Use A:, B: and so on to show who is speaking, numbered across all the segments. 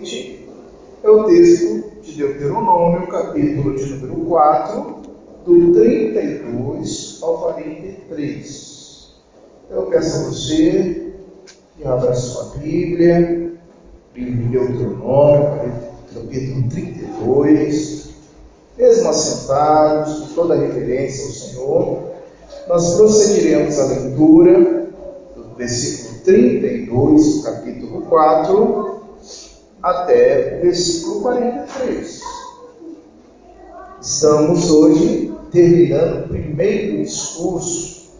A: noite é o texto de Deuteronômio, capítulo de número 4, do 32 ao 43. Eu peço a você que abra sua Bíblia, livro de Deuteronômio, capítulo 32, mesmo assentados, com toda a referência ao Senhor, nós procederemos à leitura do versículo 32, do capítulo 4, até o versículo 43. Estamos hoje terminando o primeiro discurso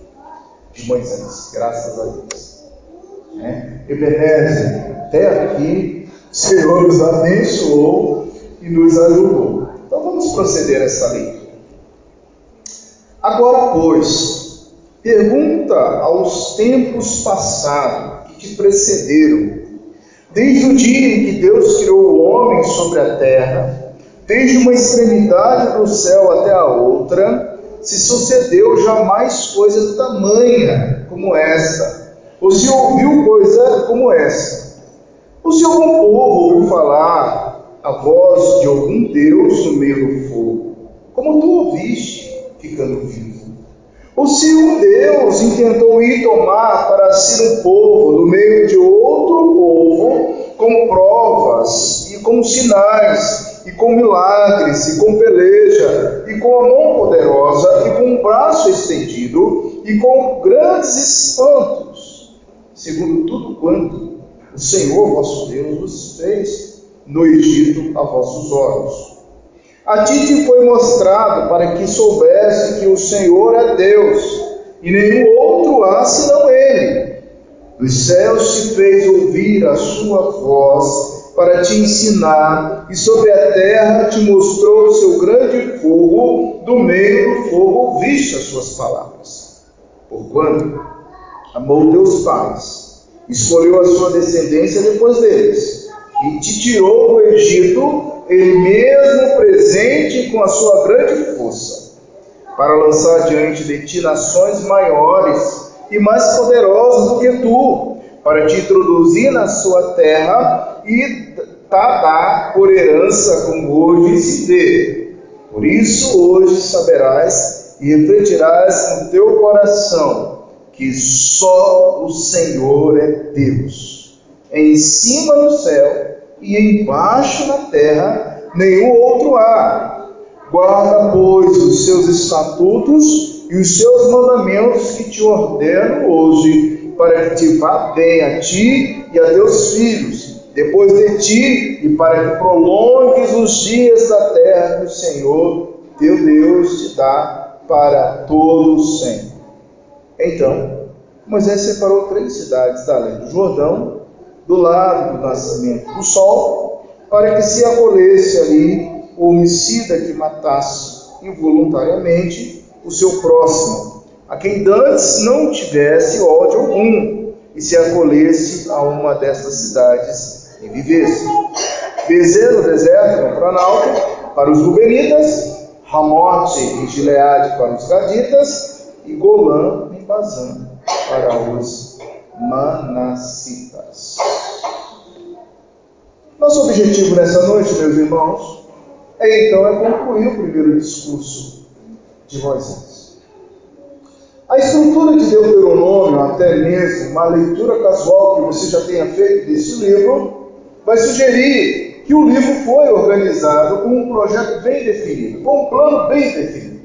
A: de Moisés, graças a Deus. É? Ebenezer, até aqui, o Senhor nos abençoou e nos ajudou. Então vamos proceder a essa leitura. Agora, pois, pergunta aos tempos passados que te precederam, desde o dia em que Deus criou o homem sobre a terra, desde uma extremidade do céu até a outra, se sucedeu jamais coisa tamanha como essa, ou se ouviu coisa como essa. Ou se algum povo ouviu falar a voz de algum Deus no meio do fogo, como tu ouviste, ficando vivo. Ou se um Deus intentou ir tomar para si um povo no meio de outro povo, com provas e com sinais, e com milagres, e com peleja, e com a mão poderosa, e com o braço estendido, e com grandes espantos, segundo tudo quanto o Senhor vosso Deus vos fez no Egito a vossos olhos. A ti te foi mostrado para que soubesse que o Senhor é Deus, e nenhum outro há senão Ele. Dos céus se fez ouvir a sua voz, para te ensinar, e sobre a terra te mostrou o seu grande fogo, do meio do fogo ouviste as suas palavras. Porquanto amou teus pais, escolheu a sua descendência depois deles, e te tirou do Egito, ele mesmo presente com a sua grande força, para lançar diante de ti nações maiores e mais poderosas do que tu, para te introduzir na sua terra e tá dar por herança como hoje se vê. Por isso hoje saberás e refletirás no teu coração que só o Senhor é Deus. Em cima no céu e embaixo na terra nenhum outro há. Guarda, pois, os seus estatutos e os seus mandamentos que te ordeno hoje, para que te vá bem a ti e a teus filhos depois de ti, e para que prolongues os dias da terra que o Senhor, teu Deus, te dá para todo sempre. Então, Moisés separou três cidades da além do Jordão, do lado do nascimento do sol, para que se acolhesse ali o homicida que matasse involuntariamente o seu próximo, a quem dantes não tivesse ódio algum, e se acolhesse a uma destas cidades e vivesse. Bezerra no deserto, no Planalto, para os Rubenitas, Ramote em Gileade para os Gaditas e Golã em Bazã para os Manassitas. Nosso objetivo nessa noite, meus irmãos, é então é concluir o primeiro discurso de Moisés. A estrutura de Deuteronômio, até mesmo uma leitura casual que você já tenha feito desse livro, vai sugerir que o livro foi organizado com um projeto bem definido, com um plano bem definido.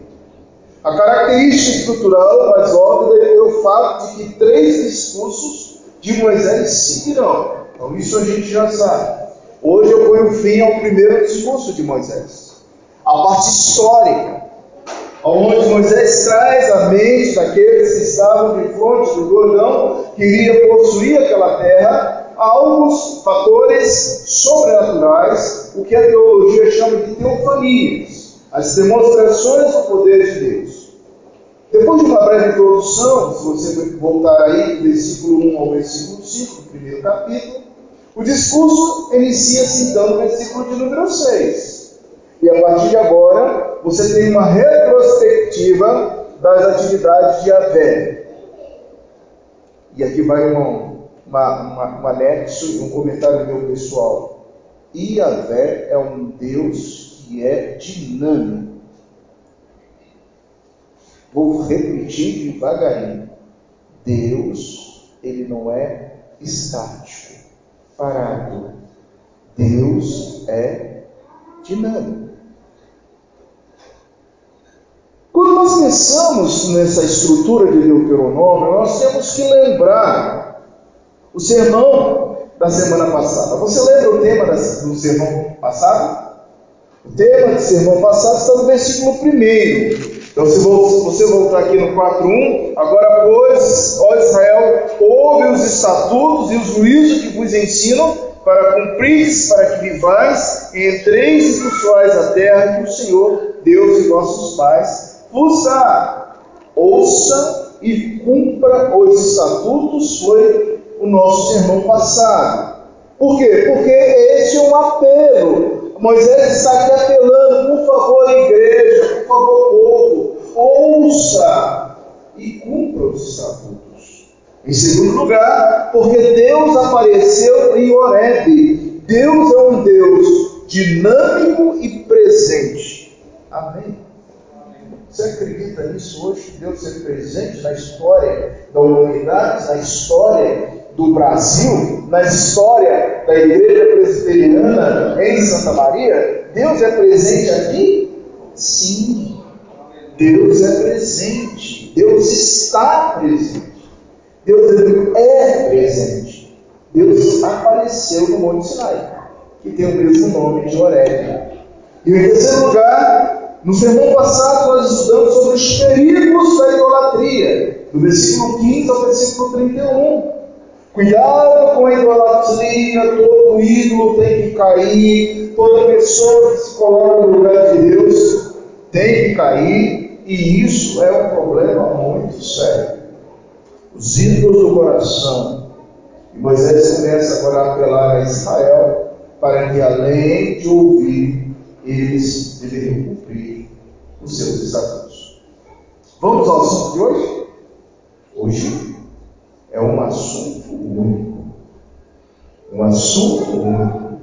A: A característica estrutural mais óbvia é o fato de que três discursos de Moisés seguirão. Então, isso a gente já sabe. Hoje eu ponho fim ao primeiro discurso de Moisés, a parte histórica, onde Moisés traz a mente daqueles que estavam de frente do Jordão, que iria possuir aquela terra, alguns fatores sobrenaturais, o que a teologia chama de teofanias, as demonstrações do poder de Deus. Depois de uma breve introdução, se você voltar aí do versículo 1 ao versículo 5, do primeiro capítulo, o discurso inicia-se então no versículo de número 6. E a partir de agora, você tem uma retrospectiva das atividades de Avé. E aqui vai uma, uma, uma, um anexo um comentário meu pessoal. Iavé é um Deus que é dinâmico. Vou repetir devagarinho. Deus, ele não é estático, parado. Deus é dinâmico. Quando nós pensamos nessa estrutura de Deuteronômio, nós temos que lembrar o sermão da semana passada. Você lembra o tema do sermão passado? O tema do sermão passado está no versículo 1. Então, se você voltar aqui no 4.1, agora, pois, ó Israel, ouve os estatutos e os juízos que vos ensino, para cumprir, para que vivais e entreis e a terra que o Senhor, Deus de vossos pais, dá. Ouça e cumpra os estatutos, foi o nosso sermão passado. Por quê? Porque esse é um apelo. Moisés está aqui apelando, por favor, igreja, por favor, povo, ouça e cumpra os estatutos. Em segundo lugar, porque Deus apareceu em Horeb. Deus é um Deus dinâmico e presente. Amém. Você acredita nisso hoje? Deus é presente na história da humanidade, na história do Brasil, na história da igreja presbiteriana em Santa Maria? Deus é presente aqui? Sim. Deus é presente. Deus está presente. Deus é presente. Deus apareceu no Monte Sinai, que tem o mesmo nome de Horeb. E em terceiro lugar, no sermão passado nós estudamos sobre os perigos da idolatria, do versículo 15 ao versículo 31. Cuidado com a idolatria, todo ídolo tem que cair, toda pessoa que se coloca no lugar de Deus tem que cair, e isso é um problema muito sério. Os ídolos do coração. E Moisés começa agora a apelar a Israel para que, além de ouvir, eles deveriam cumprir os seus estatutos. Vamos ao assunto de hoje? Hoje é um assunto único. Um assunto único.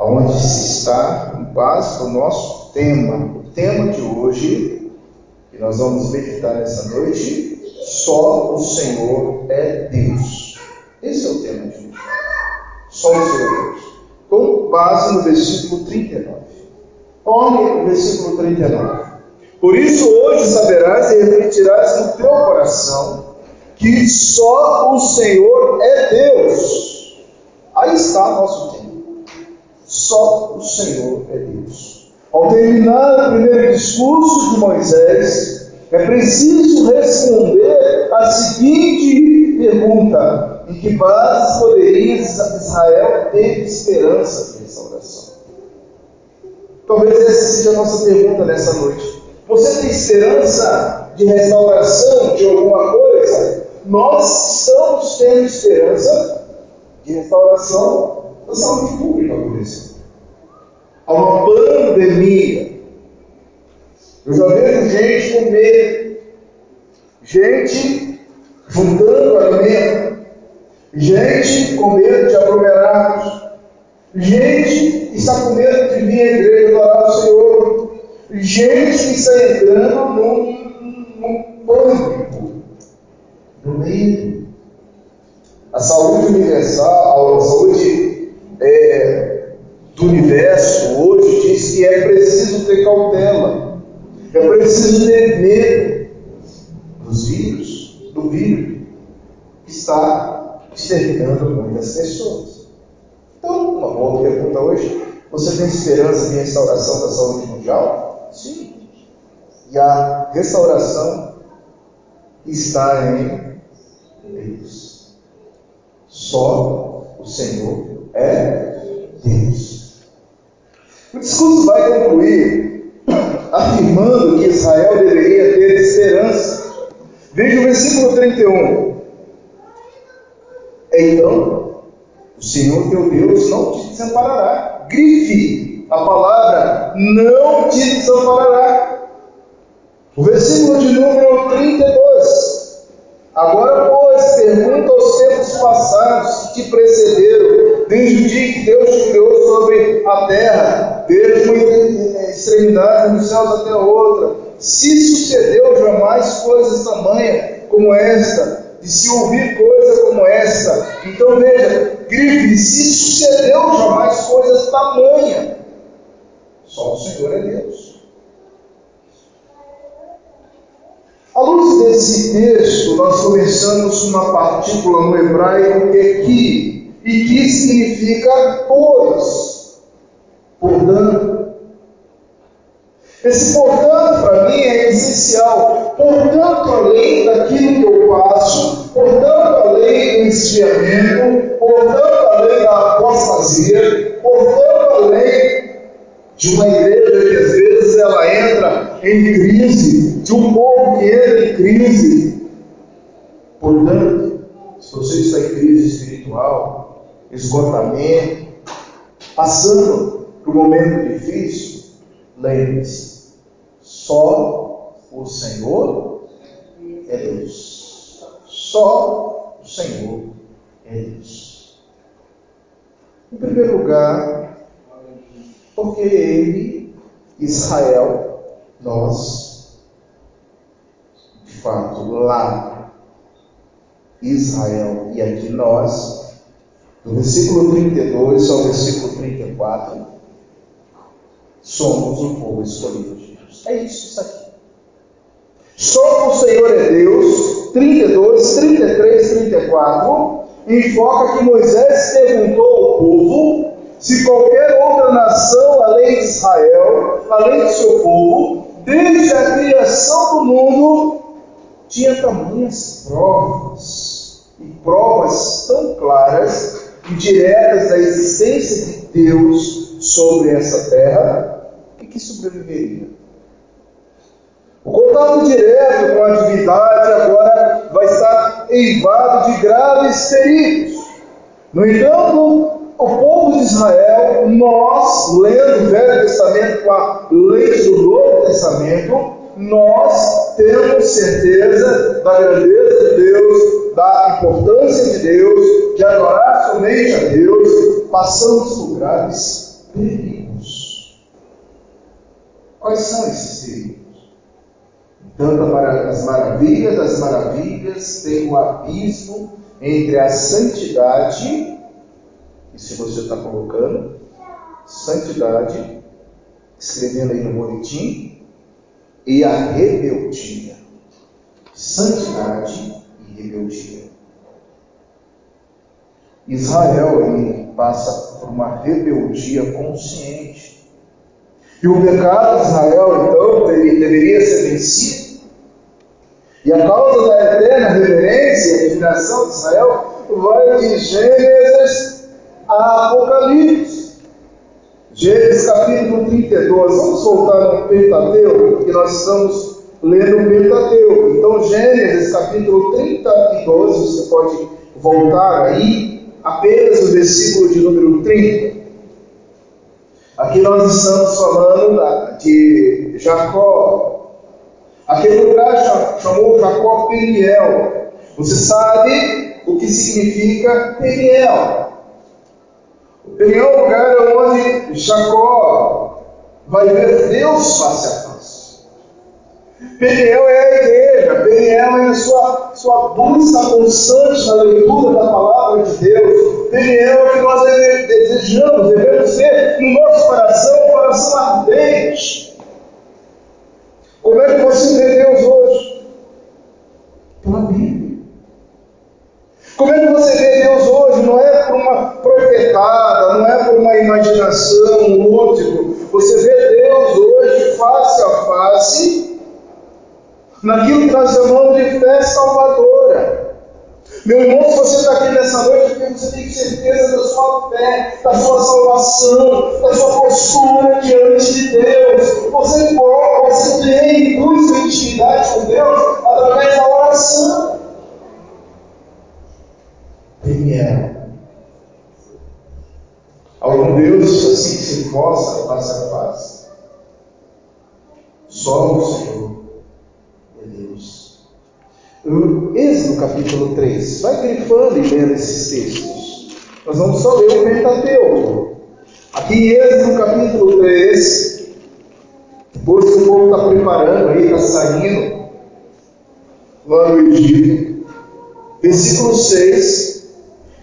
A: Onde se está em base do nosso tema. O tema de hoje, que nós vamos meditar nessa noite, só o Senhor é Deus. Esse é o tema de hoje. Só o Senhor é Deus. Com base no versículo 39. Olhe o versículo 39. Por isso hoje saberás e refletirás no teu coração que só o Senhor é Deus. Aí está nosso tempo. Só o Senhor é Deus. Ao terminar o primeiro discurso de Moisés, é preciso responder a seguinte pergunta: em que base poderia Israel ter esperança de restauração? Talvez essa seja a nossa pergunta nessa noite. Você tem esperança de restauração de alguma coisa? nós estamos tendo esperança de restauração da saúde pública, por exemplo. Há uma pandemia. Eu já vejo gente com medo, gente juntando alimento, gente com medo de aglomerados, gente que está com medo de vir à igreja adorar o Senhor, gente está entrando num, pânico no meio. A saúde universal, a saúde é, do universo hoje diz que é preciso ter cautela, é preciso ter medo dos vírus, do vírus que está exterminando muitas pessoas. Então, uma boa pergunta hoje: você tem esperança de restauração da saúde mundial? Sim. E a restauração está em Deus. Só o Senhor é Deus. O discurso vai concluir afirmando que Israel deveria ter esperança. Veja o versículo 31. Então, o Senhor teu Deus não te desamparará. Grife a palavra, não te desamparará. O versículo de número 32. Agora, pois, pergunta aos tempos passados que te precederam, desde o dia que Deus te criou sobre a terra, desde uma extremidade dos céus até a outra. Se sucedeu jamais coisas tamanha como esta, de se ouvir coisa como esta. Então veja, grife, se sucedeu jamais coisas tamanha. Só o Senhor é Deus. À luz desse texto, nós começamos com uma partícula no hebraico que é e que significa pois, portanto. Esse portanto, para mim, é essencial. Portanto, além daquilo que eu faço, portanto, além do esfriamento, portanto, além da apostasia, portanto, além de uma igreja que às vezes ela entra em crise, de um povo que entra em crise. Portanto, se você está em crise espiritual, esgotamento, passando por um momento difícil, lembre-se, só o Senhor é Deus. Só o Senhor é Deus. Em primeiro lugar, porque Ele, Israel, nós, fato lá Israel e aqui nós, do versículo 32 ao versículo 34, somos o povo escolhido de Deus. É isso, isso aqui. Só o Senhor é Deus, 32, 33, 34, enfoca que Moisés perguntou ao povo se qualquer outra nação, além de Israel, além do seu povo, desde a criação do mundo, tinha tamanhas provas, e provas tão claras e diretas da existência de Deus sobre essa terra, e que sobreviveria. O contato direto com a divindade agora vai estar eivado de graves perigos. No entanto, o povo de Israel, nós, lendo o Velho Testamento com a lei do Novo Testamento, nós temos certeza da grandeza de Deus, da importância de Deus, de adorar somente a Deus, passamos por graves perigos. Quais são esses perigos? Tanto as maravilhas das maravilhas tem o abismo entre a santidade, e se você está colocando, santidade, escrevendo aí no boletim, e a rebeldia. Santidade e rebeldia. Israel ele passa por uma rebeldia consciente. E o pecado de Israel, então, deveria ser vencido. E a causa da eterna reverência e admiração de Israel vai de Gênesis a Apocalipse. Gênesis capítulo 32. Vamos voltar no Pentateuco, porque nós estamos lendo o Pentateuco. Então, Gênesis capítulo 32, você pode voltar aí, apenas o versículo de número 30. Aqui nós estamos falando de Jacó. Aquele lugar chamou Jacó Peniel. Você sabe o que significa Peniel? Peniel é um lugar onde Jacó vai ver Deus face a face. Peniel é a igreja, Peniel é a sua, sua busca constante na leitura da palavra de Deus. Peniel é o que nós desejamos, devemos ser no nosso coração, um coração ardente. Como é que você vê Deus hoje? Pela Bíblia. Como é que você vê Deus hoje? Não é por uma profetada, não é por uma imaginação, um lúdico. Você vê Deus hoje face a face, naquilo que nós chamamos de fé salvadora. Meu irmão, se você está aqui nessa noite, porque você tem certeza da sua fé, da sua salvação, da sua postura diante de Deus. Você, você tem luz e intimidade com Deus através da oração. Peniel. Algum Deus assim que se possa face a face. Só o Senhor é Deus. O Êxodo no capítulo 3. Vai grifando e lendo esses textos. Nós vamos só ler o Pentateuco. Aqui em Êxodo, no capítulo 3, depois que o povo está preparando aí, está saindo lá do Egito, versículo 6,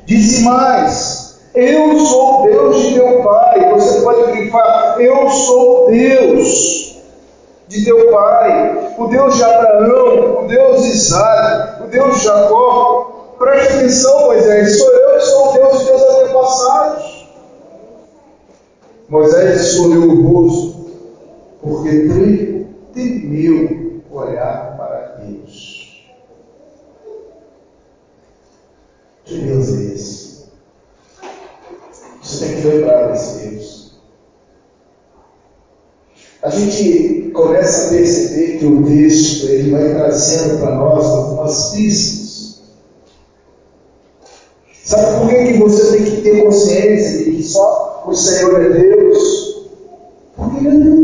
A: disse mais: Eu sou o Deus de teu pai. Você pode grifar: Eu sou Deus de teu pai, o Deus de Abraão, o Deus de Isaac, o Deus de Jacó. Preste atenção, Moisés, sou eu que sou o Deus de teus antepassados. Moisés escolheu o rosto, porque temeu olhar para Deus. Que Deus é esse? Você tem que lembrar desse Deus. A gente começa a perceber que o texto ele vai trazendo para nós algumas pistas. Sabe por que, que você tem que ter consciência de que só o Senhor é Deus? Porque Ele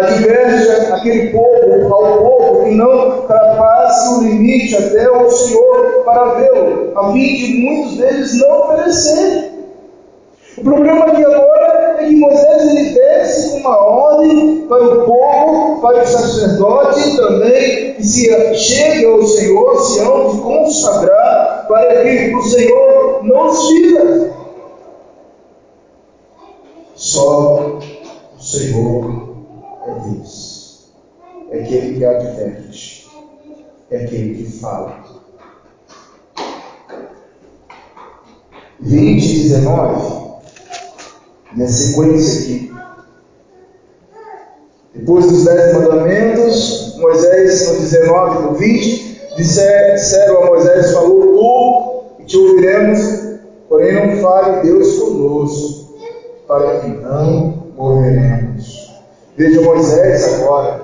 A: adverte aquele povo, ao povo, que não ultrapasse o limite até o Senhor para vê-lo, a fim de muitos deles não perecerem. O problema aqui agora é que Moisés ele desce uma ordem para o povo, para o sacerdote também, que se chegue ao Senhor, se hão de consagrar, para que o Senhor não os fira. Só o Senhor é Deus. É aquele que adverte. É aquele que fala. 20 e 19, na sequência aqui. Depois dos dez mandamentos, Moisés, no 19 no 20, disseram a Moisés, falou tu e te ouviremos, porém não fale Deus conosco, para que não morreremos. Veja Moisés agora.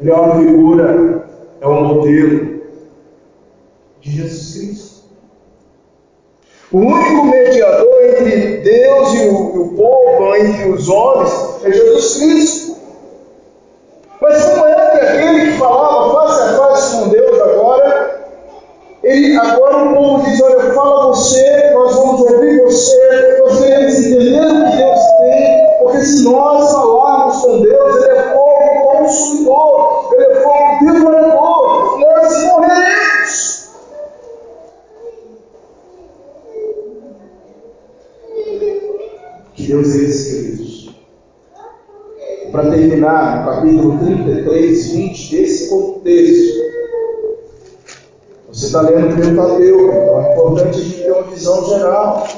A: Ele é uma figura, é um modelo de Jesus Cristo. O único mediador entre Deus e o, o povo, entre os homens, é Jesus Cristo. Mas como é que No capítulo 33, 20 desse contexto, você está lendo o Pentateuco, então é importante a gente ter uma visão geral.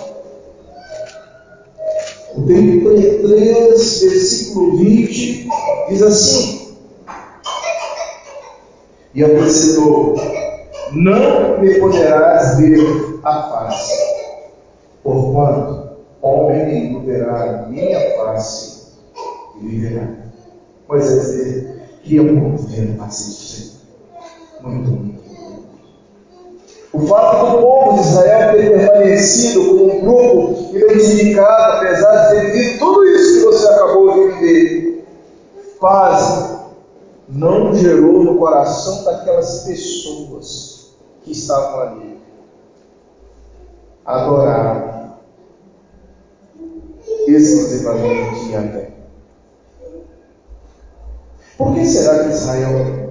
A: O 33, versículo 20, diz assim: E acrescentou: Não me poderás ver a face, porquanto homem verá minha face e viverá. Moisés queria muito ver a face do Senhor. Muito. O fato do povo de Israel ter permanecido como um grupo identificado, apesar de ter vivido tudo isso que você acabou de viver, quase não gerou no coração daquelas pessoas que estavam ali adorar exclusivamente. Por que será que Israel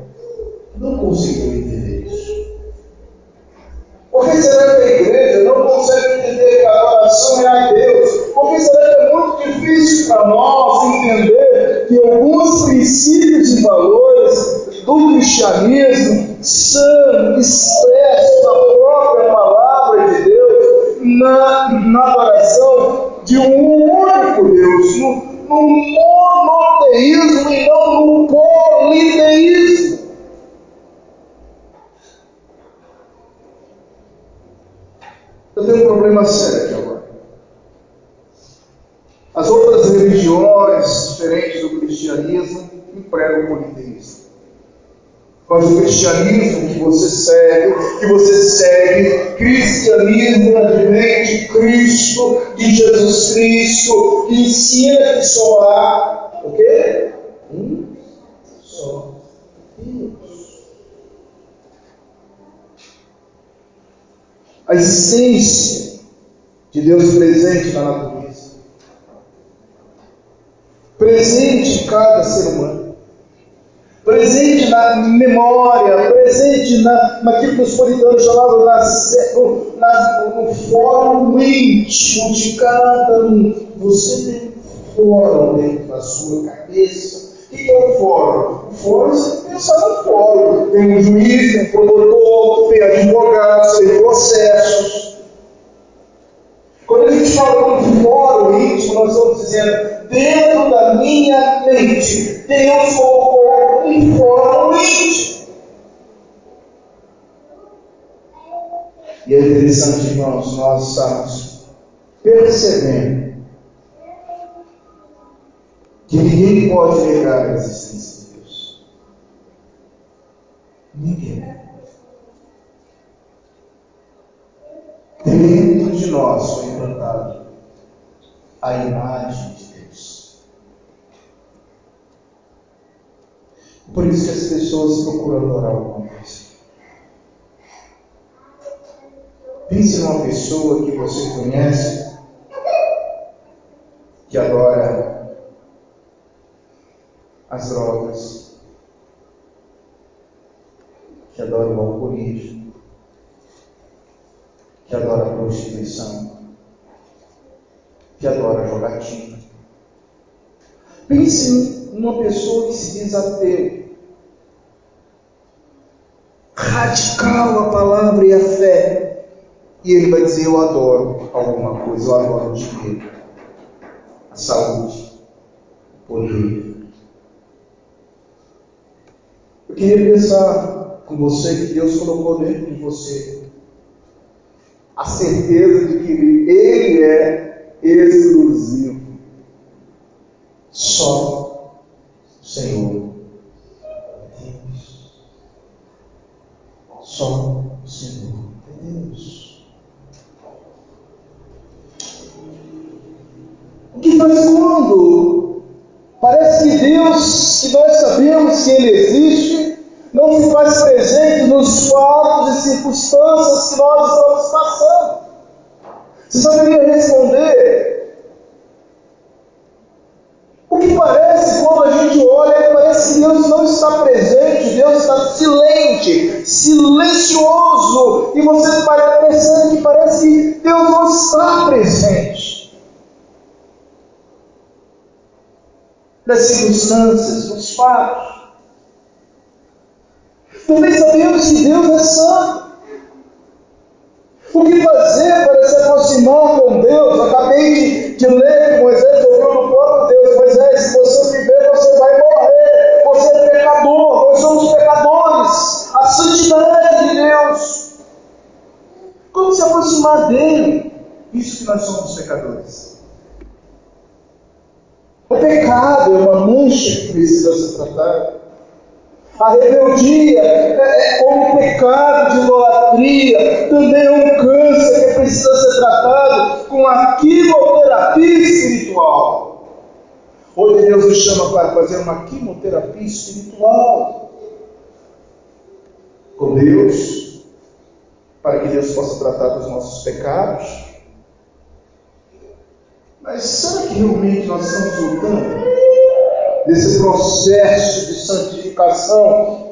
A: naquilo que os puritanos chamavam no, na, no fórum íntimo de cada um. Você tem um fórum dentro da sua cabeça. O que é o fórum? O fórum é você pensar no fórum. Tem um juiz, tem um promotor, tem advogados, tem processos. Quando a gente fala de fórum íntimo, nós estamos dizendo, dentro da minha mente, Deus colocou um fórum íntimo. E é interessante, irmãos, nós estamos percebendo que ninguém pode negar a existência de Deus. Ninguém. Dentro de nós foi implantado a imagem de Deus. Por isso que as pessoas procuram adorar alguma coisa. Pense numa pessoa que você conhece, que adora as drogas, que adora o alcoolismo, que adora a prostituição, que adora a jogatina. Pense numa pessoa que se diz ateu, radical a palavra e a fé, e ele vai dizer: Eu adoro alguma coisa, eu adoro o dinheiro, a saúde, o poder. Eu queria pensar com você que Deus colocou dentro de você a certeza de que Ele é exclusivo. Só o Senhor é Deus. Só o Senhor é Deus. O que faz quando parece que Deus, que nós sabemos que Ele existe, não se faz presente nos fatos e circunstâncias que nós estamos passando. Você saberia responder? O que parece, quando a gente olha, parece que Deus não está presente, Deus está silente, silencioso, e você percebe que parece que Deus não está presente. Nas circunstâncias, nos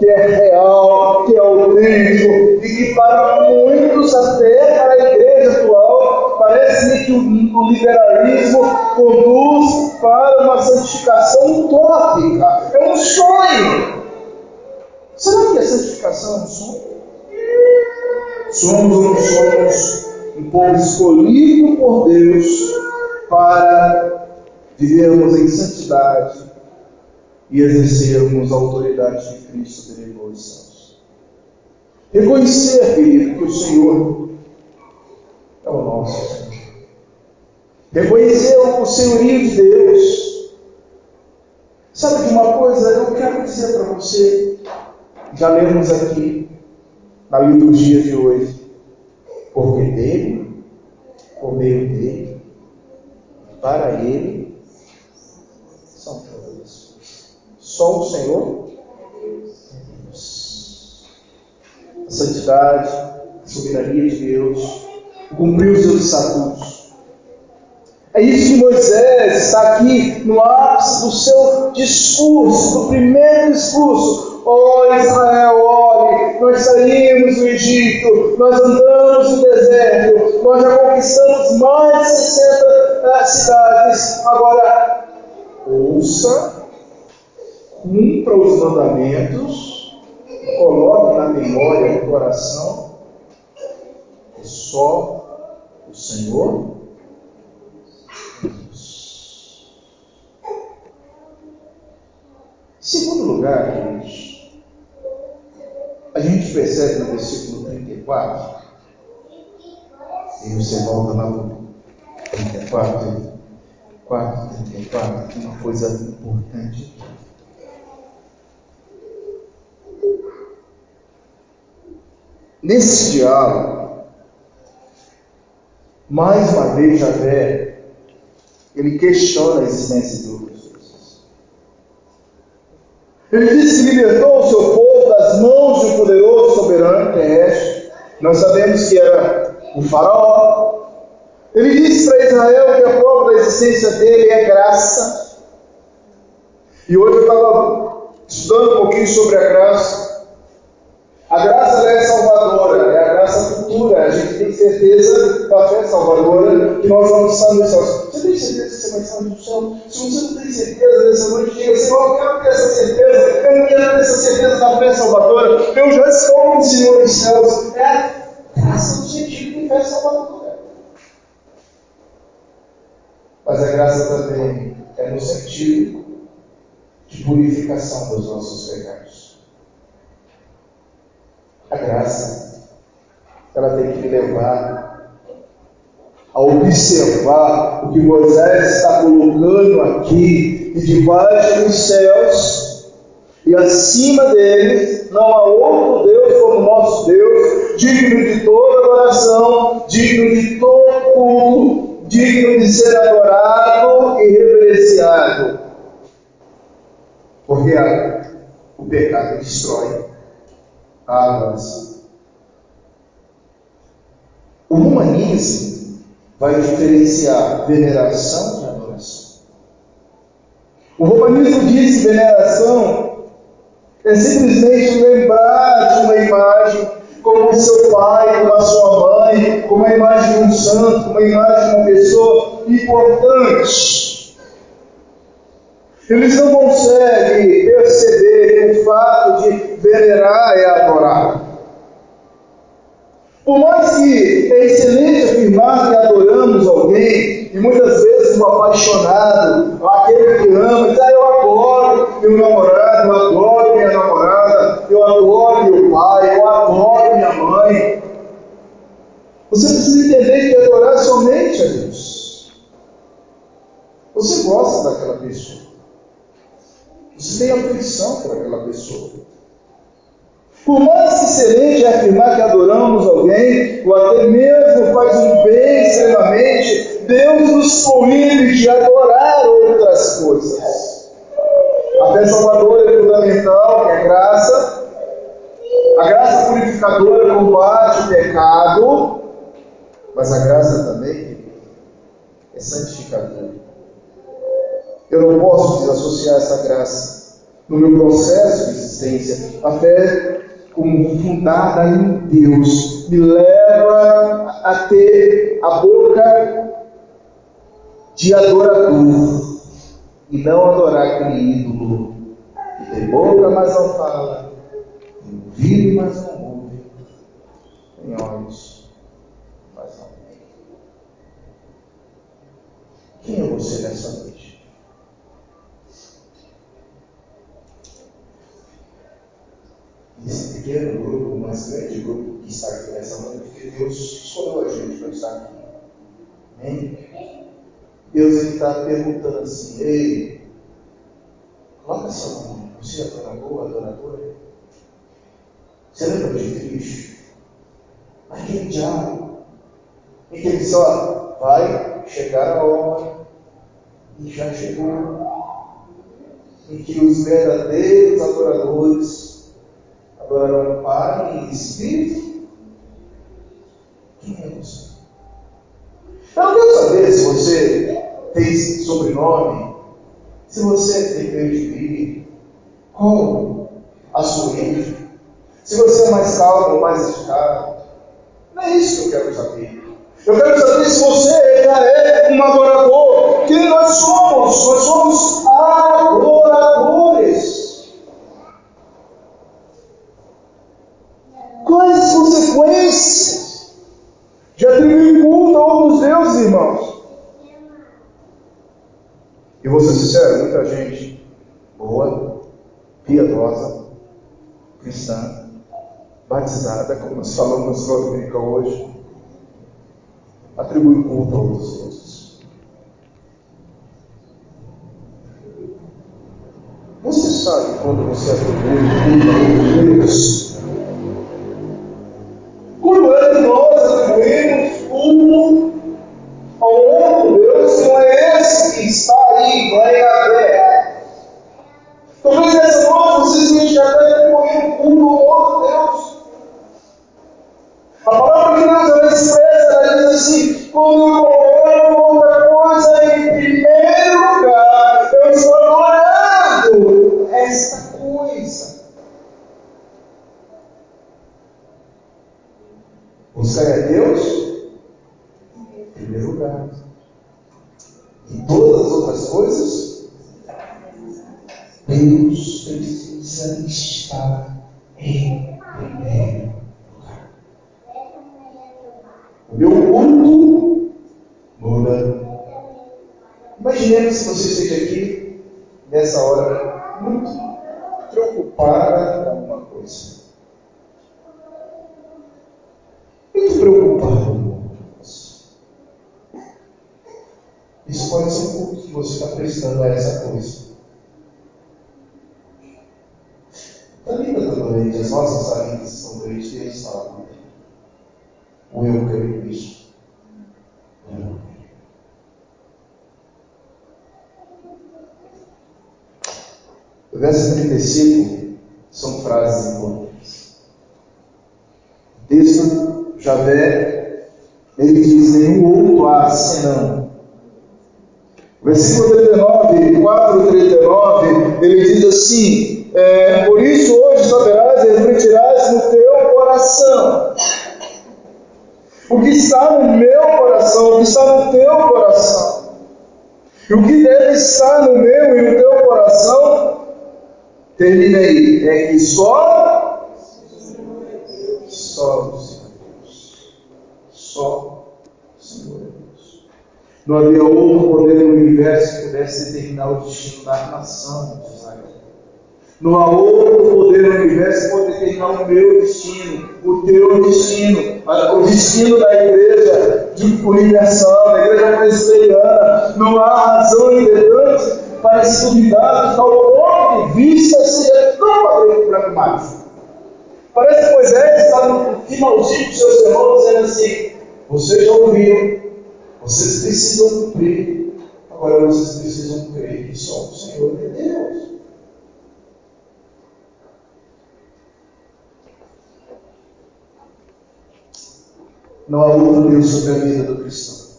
A: Yeah. E exercermos a autoridade que Cristo delegou aos céus. Reconhecer, querido, que o Senhor é o nosso Senhor. Reconhecer o senhorio de Deus. Sabe de uma coisa? Eu quero dizer para você, já lemos aqui na liturgia de hoje, porque dele, por meio dele, para ele, são todas. Só o Senhor. A santidade, a soberania de Deus, cumprir os seus estatutos. É isso que Moisés está aqui no ápice do seu discurso, do primeiro discurso. Oh, Israel, olhe, nós saímos do Egito, nós andamos no deserto, nós já conquistamos mais de 60 uh, cidades. Agora, ouça, cumpra os mandamentos, coloque na memória, no coração, que só o Senhor Segundo lugar, queridos, a gente percebe no versículo 34, e você volta lá no 34, 4, 34, uma coisa importante. Nesse diálogo, mais uma vez Javé, ele questiona a existência de Deus. Ele disse que libertou o seu povo das mãos um poderoso soberano terrestre. Nós sabemos que era o faraó. Ele disse para Israel que a prova da existência dele é graça. E hoje eu estava estudando um pouquinho sobre a graça. A graça é salvadora, é a graça futura. A gente tem certeza da fé salvadora que nós vamos estar no céu. Você tem certeza que você vai estar no céu? Se você não tem certeza dessa noite, diga Senhor, eu quero ter essa certeza. Eu quero ter essa certeza da fé salvadora. Eu já estou com o Senhor nos céus. É a graça no sentido de fé salvadora. Mas a graça também é no sentido de purificação dos nossos pecados. A graça, ela tem que me levar a observar o que Moisés está colocando aqui, e debaixo dos céus, e acima deles, não há outro Deus como nosso Deus, digno de toda adoração, digno de todo culto, digno de ser adorado e reverenciado. Porque o pecado destrói águas. O humanismo vai diferenciar veneração de adoração. O romanismo diz que veneração é simplesmente lembrar de uma imagem como o seu pai, como a sua mãe, como a imagem de um santo, como a imagem de uma pessoa importante. Eles não conseguem perceber o fato de venerar é adorar. Por mais que é excelente afirmar que adoramos alguém, e muitas vezes um apaixonado, aquele que ama, diz, ah, eu adoro meu namorado, eu adoro minha namorada, eu adoro meu pai, eu adoro minha mãe. Você precisa entender que adorar somente a Deus. Você gosta daquela pessoa. Você tem afeição por aquela pessoa. Por mais que é afirmar que adoramos alguém, ou até mesmo faz um bem extremamente, Deus nos proíbe de adorar outras coisas. A fé salvadora é fundamental, que é a graça. A graça purificadora combate o pecado, mas a graça também é santificadora. Eu não posso desassociar essa graça no meu processo de existência. A fé como fundada em Deus, me leva a ter a boca de adorador e não adorar aquele ídolo que tem boca, mas não fala, tem ouvido, mas não ouve, tem olhos, mas não vê. Quem é você nessa noite? Pequeno grupo, mas grande grupo que está aqui nessa noite, porque Deus escolheu a gente para estar aqui. Amém? Deus está perguntando assim, ei, coloca essa mão, você é adorador, adoradora? Você lembra de Cristo? Aquele diabo, em que ele só vai chegar a hora, e já chegou, em que os verdadeiros adoradores adorarão o Pai em Espírito. Quem é você? Eu não quero saber se você tem sobrenome, se você tem PhD, qual a sua origem, se você é mais calmo ou mais agitado. Não é isso que eu quero saber. Eu quero saber se você já é um adorador. Quem nós somos? Nós somos adoradores. Quais as consequências de atribuir culto a outros deuses, irmãos? E vou ser sincero, muita gente boa, piedosa, cristã, batizada, como escola dominica hoje, atribui culto a outros lugar. E todas as outras coisas, Deus precisa estar em primeiro o meu culto muda. Imaginemos se você esteja aqui nessa hora muito preocupada com alguma coisa. Muito preocupado com alguma coisa. Isso pode ser um culto que você está prestando a essa coisa. Talita está doente, as nossas salidas estão doentes, Deus está lá ou eu creio nisso? O verso 35 são frases importantes. O texto, Javé, ele diz: nenhum outro há senão. Versículo 39, 4, 39, ele diz assim: é, Por isso hoje saberás e refletirás no teu coração o que está no meu coração, o que está no teu coração. E o que deve estar no meu e no teu coração, terminei, é que só, só o Senhor Deus. Só o Senhor Deus. Não havia outro poder no universo que pudesse determinar o destino da nação de Israel. Não há outro poder no universo que pode determinar o meu destino, o teu destino, o destino da igreja universal, da igreja presbiteriana. Não há razão importante para se duvidar de tal ponto de vista seja tão pragmático. Parece que Moisés está no finalzinho dos seus sermões dizendo assim: vocês ouviram, vocês precisam cumprir, agora vocês precisam crer que só o Senhor é Deus. Não há outro Deus sobre a vida do cristão.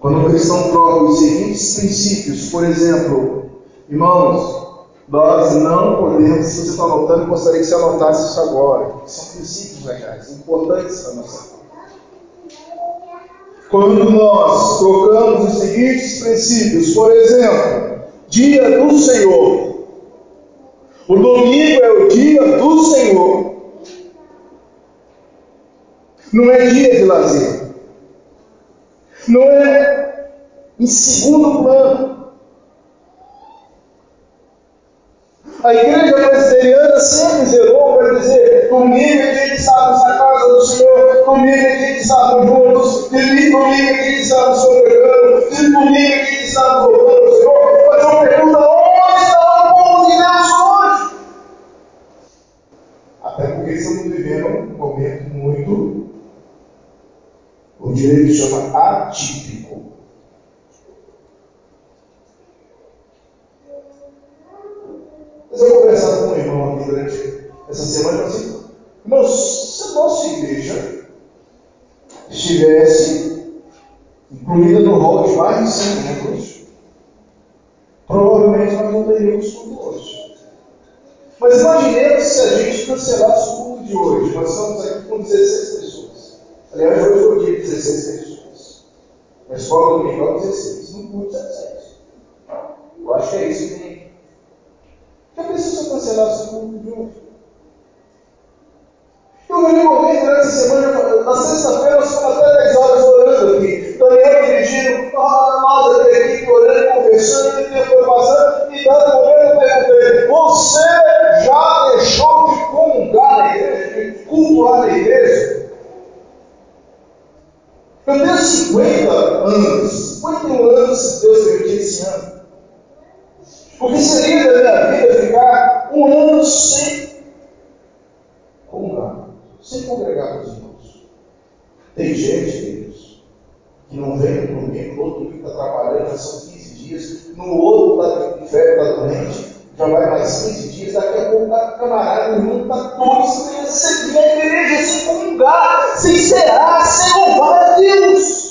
A: Quando o cristão prova os seguintes princípios, por exemplo, irmãos, Nós não podemos, se você está anotando, gostaria que você anotasse isso agora. São princípios legais, importantes para vida. Quando nós trocamos os seguintes princípios, por exemplo, dia do Senhor. O domingo é o dia do Senhor. Não é dia de lazer. Não é em segundo plano. A igreja presbiteriana sempre zerou para dizer: domingo é dia de estarmos na casa do Senhor, domingo é dia de estarmos juntos, domingo é dia de estarmos congregando, domingo é dia de estarmos voltando ao Senhor. Mas eu pergunto: onde está o povo de Deus hoje? Até porque estamos vivendo um momento muito, o direito chama atípico. Mas eu conversava com um irmão aqui durante essa semana e falei assim, irmãos, se a nossa igreja estivesse incluída no rol de mais de 100 membros, provavelmente nós não teríamos culto hoje. Mas imaginemos se a gente cancelasse o culto de hoje. Nós estamos aqui com 16 pessoas. Aliás, hoje foi o dia de 16 pessoas. Na escola dominical, 16. No culto, 17. Eu acho que é isso que tem já pensou se eu cancelasse o culto de hoje? Eu me uma vez durante a semana, na sexta-feira, nós ficamos até 10 horas orando aqui. Daniel dirigindo, nós aqui, aqui orando, conversando, e o tempo foi passando, e dado momento eu perguntei: Você já deixou de comungar na igreja, de cultuar na igreja? Eu tenho 50 anos, 51 anos, se Deus permitir esse ano. O que seria da minha vida ficar um ano sem comungar, sem congregar com os irmãos? Tem gente, queridos, que não vem no domingo, no outro domingo está trabalhando, já são 15 dias, no outro está com febre, está doente, já vai mais 15 dias, daqui a pouco está camarada, o irmão está todo sem seguir a igreja, sem comungar, sem cear, sem louvar a Deus.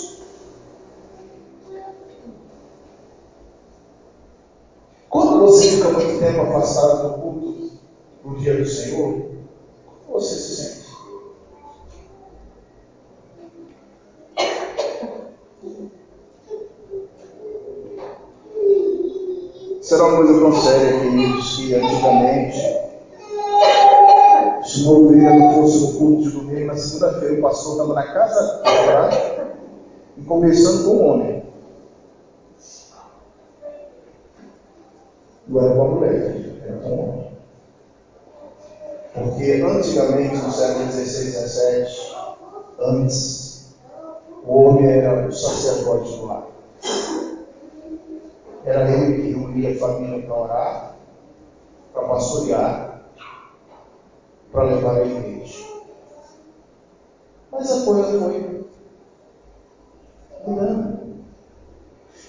A: Quando você fica muito tempo afastado do culto no dia do Senhor, como você se sente? Será uma coisa tão séria, queridos, que antigamente, se o Moreira não fosse no culto de domingo, na segunda-feira o pastor estava na casa da e conversando com o homem. não era com a mulher, era com o homem. Porque antigamente, no século XVI, XVII, antes, o homem era o sacerdote do lar. Era ele que reunia a família para orar, para pastorear, para levar a igreja. Mas a coisa foi mudando.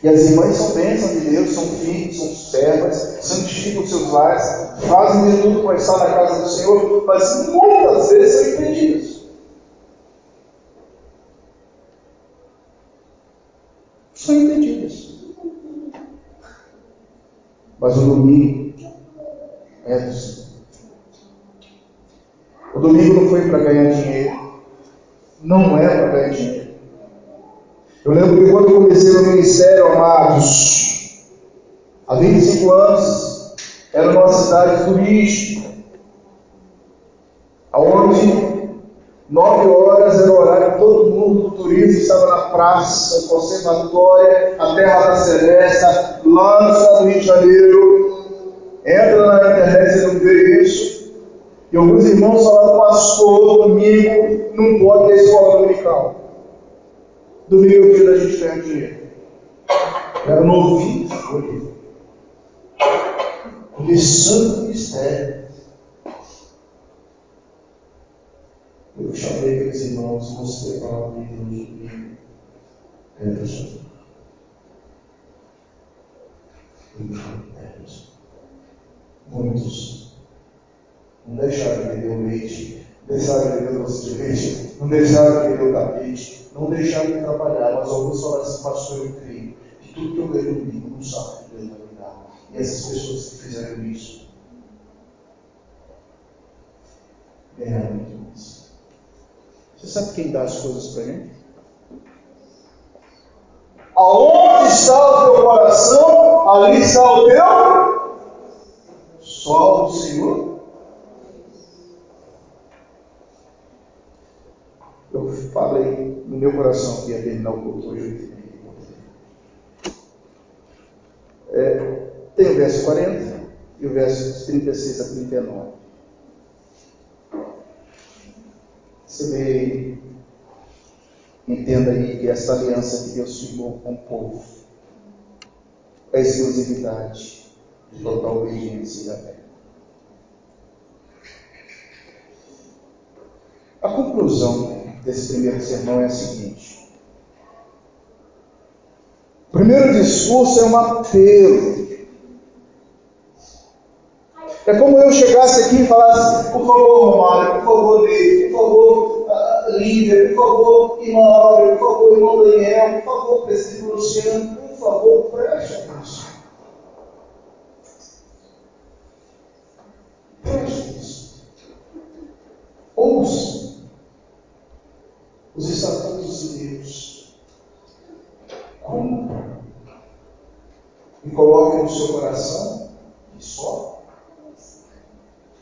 A: E as irmãs são bênçãos de Deus, são filhos, são servas, santificam seus lares, fazem de tudo para estar na casa do Senhor, mas muitas vezes são impedidas. São impedidas. Mas o domingo é do Senhor. O domingo não foi para ganhar dinheiro. Não é para ganhar dinheiro. Eu lembro que quando comecei no ministério, amados, há 25 anos, era uma cidade turística, onde nove horas era o horário que todo mundo do turismo estava na praça, conservatória, a Terra da Celeste, lá no Rio de Janeiro. Entra na internet e não vê isso. E alguns irmãos falaram, pastor, domingo não pode ter escola dominical. Domingo é o dia da gente ganhar dinheiro. Era novinho, foi. Começando o ministério. Eu chamei aqueles irmãos, mostrei a palavra de Deus domingo. É, pessoal. Muitos não deixaram de beber o leite, não deixaram de beber o doce de leite, não deixaram de beber o tapete, não deixaram de trabalhar, mas alguns falaram assim, pastor, eu creio que tudo que eu ganho no mundo, não sabe que Deus vai me dar. E essas pessoas que fizeram isso ganharam muito mais. Você sabe quem dá as coisas para gente? Aonde está o teu coração, ali está o teu. Só o Senhor meu coração que ia terminar o culto hoje. É, tem o verso 40 e o verso 36 a 39. Você vê, entenda aí que essa aliança que Deus firmou com o povo é exclusividade de total obediência e fé. A conclusão desse primeiro sermão é a seguinte: o primeiro discurso é um apelo. É como eu chegasse aqui e falasse, por favor, Romário, por favor, Deus, por favor, uh, líder, por favor, irmã por favor, irmão Daniel, por favor, presidente Luciano, por favor, preste atenção. Preste atenção. Ouça os estatutos de Deus. Cumpra. E coloque no seu coração que só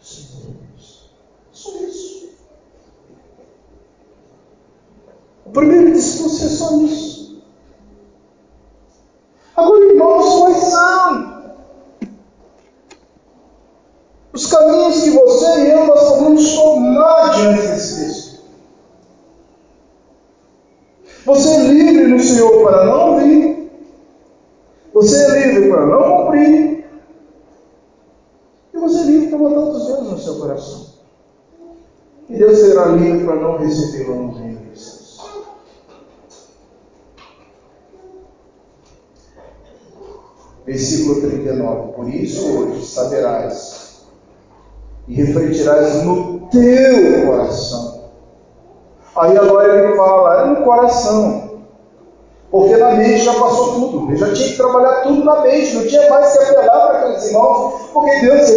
A: Senhor Deus. Só isso. O primeiro discurso é só isso. Agora, irmãos, quais são os caminhos que você e eu nós podemos tomar diante desse texto? Você é livre no Senhor para não ouvir. Você é livre para não cumprir. E você é livre para botar outros deuses no seu coração. E Deus será livre para não recebê-lo no reino dos céus. Versículo 39. Por isso hoje saberás e refletirás no teu coração Aí agora ele fala, é no coração. Porque na mente já passou tudo. Ele já tinha que trabalhar tudo na mente, não tinha mais que apelar para aqueles irmãos, porque Deus